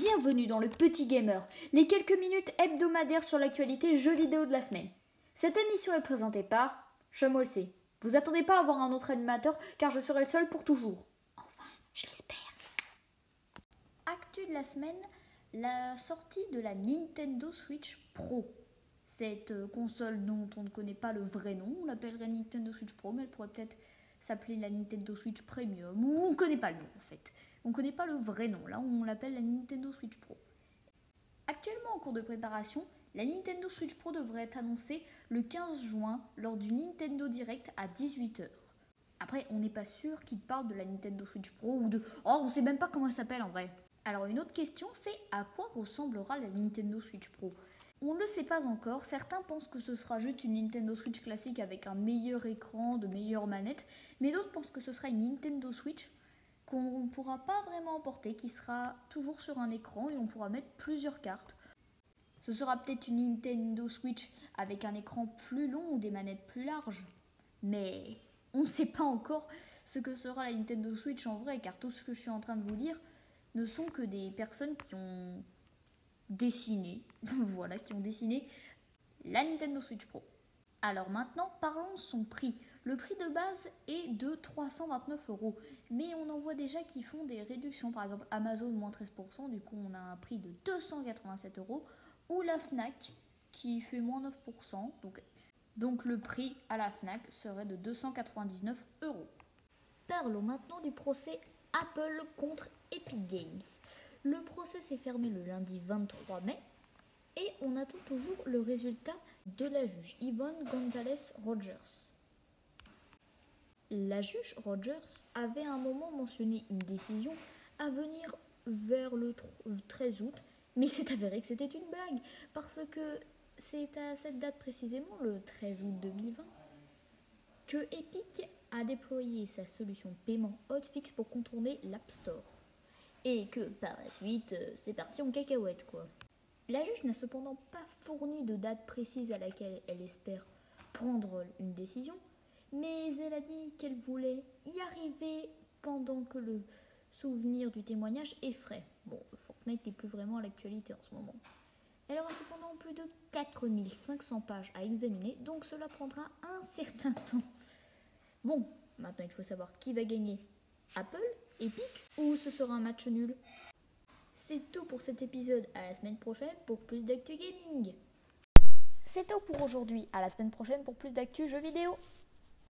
Bienvenue dans le Petit Gamer, les quelques minutes hebdomadaires sur l'actualité jeux vidéo de la semaine. Cette émission est présentée par C. Vous attendez pas à avoir un autre animateur car je serai le seul pour toujours. Enfin, je l'espère. Actu de la semaine, la sortie de la Nintendo Switch Pro. Cette euh, console dont on ne connaît pas le vrai nom, on l'appellerait Nintendo Switch Pro, mais elle pourrait peut-être s'appeler la Nintendo Switch Premium, ou on ne connaît pas le nom en fait. On ne connaît pas le vrai nom, là on l'appelle la Nintendo Switch Pro. Actuellement en cours de préparation, la Nintendo Switch Pro devrait être annoncée le 15 juin lors du Nintendo Direct à 18h. Après, on n'est pas sûr qu'il parle de la Nintendo Switch Pro ou de... Oh, on sait même pas comment elle s'appelle en vrai. Alors une autre question, c'est à quoi ressemblera la Nintendo Switch Pro? On ne le sait pas encore, certains pensent que ce sera juste une Nintendo Switch classique avec un meilleur écran, de meilleures manettes, mais d'autres pensent que ce sera une Nintendo Switch qu'on ne pourra pas vraiment emporter, qui sera toujours sur un écran et on pourra mettre plusieurs cartes. Ce sera peut-être une Nintendo Switch avec un écran plus long ou des manettes plus larges. Mais on ne sait pas encore ce que sera la Nintendo Switch en vrai, car tout ce que je suis en train de vous dire ne sont que des personnes qui ont dessiné, voilà, qui ont dessiné la Nintendo Switch Pro. Alors maintenant, parlons de son prix. Le prix de base est de 329 euros, mais on en voit déjà qui font des réductions. Par exemple, Amazon moins 13%, du coup on a un prix de 287 euros, ou la Fnac qui fait moins 9%, donc, donc le prix à la Fnac serait de 299 euros. Parlons maintenant du procès Apple contre Epic Games. Le procès s'est fermé le lundi 23 mai et on attend toujours le résultat de la juge Yvonne Gonzalez Rogers. La juge Rogers avait à un moment mentionné une décision à venir vers le 13 août, mais c'est avéré que c'était une blague parce que c'est à cette date précisément, le 13 août 2020, que Epic a déployé sa solution paiement Hotfix pour contourner l'App Store et que par la suite, euh, c'est parti en cacahuète quoi. La juge n'a cependant pas fourni de date précise à laquelle elle espère prendre une décision, mais elle a dit qu'elle voulait y arriver pendant que le souvenir du témoignage est frais. Bon, Fortnite n'est plus vraiment à l'actualité en ce moment. Elle aura cependant plus de 4500 pages à examiner, donc cela prendra un certain temps. Bon, maintenant il faut savoir qui va gagner. Apple épique ce sera un match nul C'est tout pour cet épisode. À la semaine prochaine pour plus d'actu gaming. C'est tout pour aujourd'hui. À la semaine prochaine pour plus d'actu jeux vidéo.